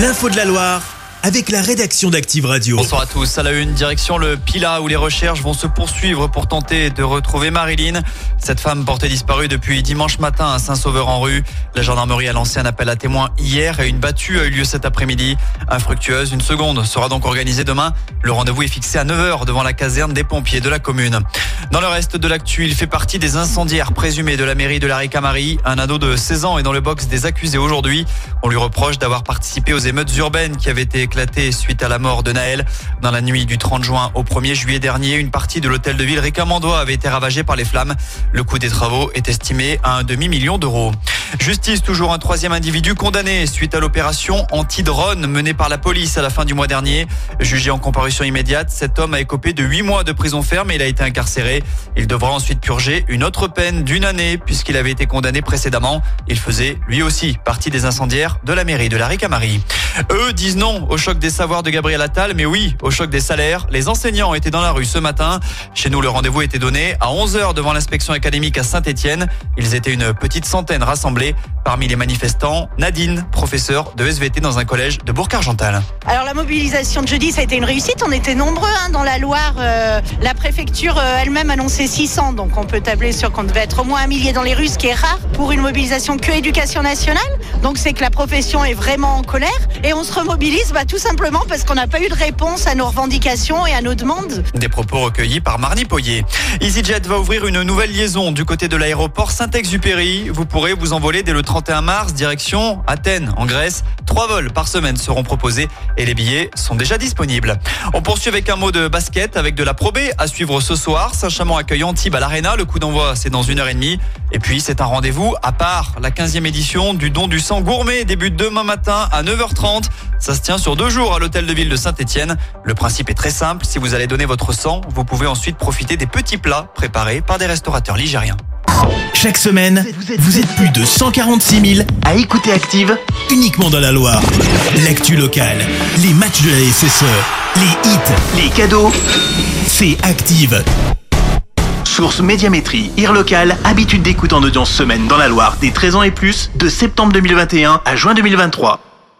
L'info de la Loire avec la rédaction d'Active Radio. Bonsoir à tous. À la une, direction le Pila où les recherches vont se poursuivre pour tenter de retrouver Marilyn. Cette femme portée disparue depuis dimanche matin à Saint-Sauveur-en-Rue. La gendarmerie a lancé un appel à témoins hier et une battue a eu lieu cet après-midi. Infructueuse, une seconde sera donc organisée demain. Le rendez-vous est fixé à 9h devant la caserne des pompiers de la commune. Dans le reste de l'actu, il fait partie des incendiaires présumés de la mairie de la Ricamari. Un ado de 16 ans est dans le box des accusés aujourd'hui. On lui reproche d'avoir participé aux émeutes urbaines qui avaient été éclaté suite à la mort de Naël. Dans la nuit du 30 juin au 1er juillet dernier, une partie de l'hôtel de ville Ricamandois avait été ravagée par les flammes. Le coût des travaux est estimé à un demi-million d'euros. Justice, toujours un troisième individu condamné suite à l'opération anti-drone menée par la police à la fin du mois dernier. Jugé en comparution immédiate, cet homme a écopé de 8 mois de prison ferme et il a été incarcéré. Il devra ensuite purger une autre peine d'une année puisqu'il avait été condamné précédemment. Il faisait lui aussi partie des incendiaires de la mairie de la Ricamari. Eux disent non au choc des savoirs de Gabriel Attal, mais oui au choc des salaires. Les enseignants étaient dans la rue ce matin. Chez nous, le rendez-vous était donné à 11h devant l'inspection académique à Saint-Etienne. Ils étaient une petite centaine rassemblés. Parmi les manifestants, Nadine, professeure de SVT dans un collège de Bourg-Argental. Alors la mobilisation de jeudi, ça a été une réussite. On était nombreux hein, dans la Loire. Euh, la préfecture euh, elle-même annonçait 600, donc on peut tabler sur qu'on devait être au moins un millier dans les rues, ce qui est rare pour une mobilisation que éducation nationale. Donc c'est que la profession est vraiment en colère et on se remobilise bah, tout simplement parce qu'on n'a pas eu de réponse à nos revendications et à nos demandes. Des propos recueillis par Marnie Poyer. EasyJet va ouvrir une nouvelle liaison du côté de l'aéroport Saint-Exupéry. Vous pourrez vous envoler dès le 31 mars direction Athènes en Grèce. Trois vols par semaine seront proposés et les billets sont déjà disponibles. On poursuit avec un mot de basket avec de la probée à suivre ce soir. Saint-Chamond accueille Antibes à l'Arena. Le coup d'envoi, c'est dans une heure et demie. Et puis, c'est un rendez-vous à part. La 15e édition du don du sang gourmet débute demain matin à 9h30. Ça se tient sur deux jours à l'hôtel de ville de Saint-Etienne. Le principe est très simple. Si vous allez donner votre sang, vous pouvez ensuite profiter des petits plats préparés par des restaurateurs ligériens. Chaque semaine, vous êtes plus de 146 000 à écouter Active uniquement dans la Loire. L'actu locale, les matchs de la SSE, les hits, les cadeaux, c'est Active. Source Médiamétrie, IR local, habitude d'écoute en audience semaine dans la Loire des 13 ans et plus, de septembre 2021 à juin 2023.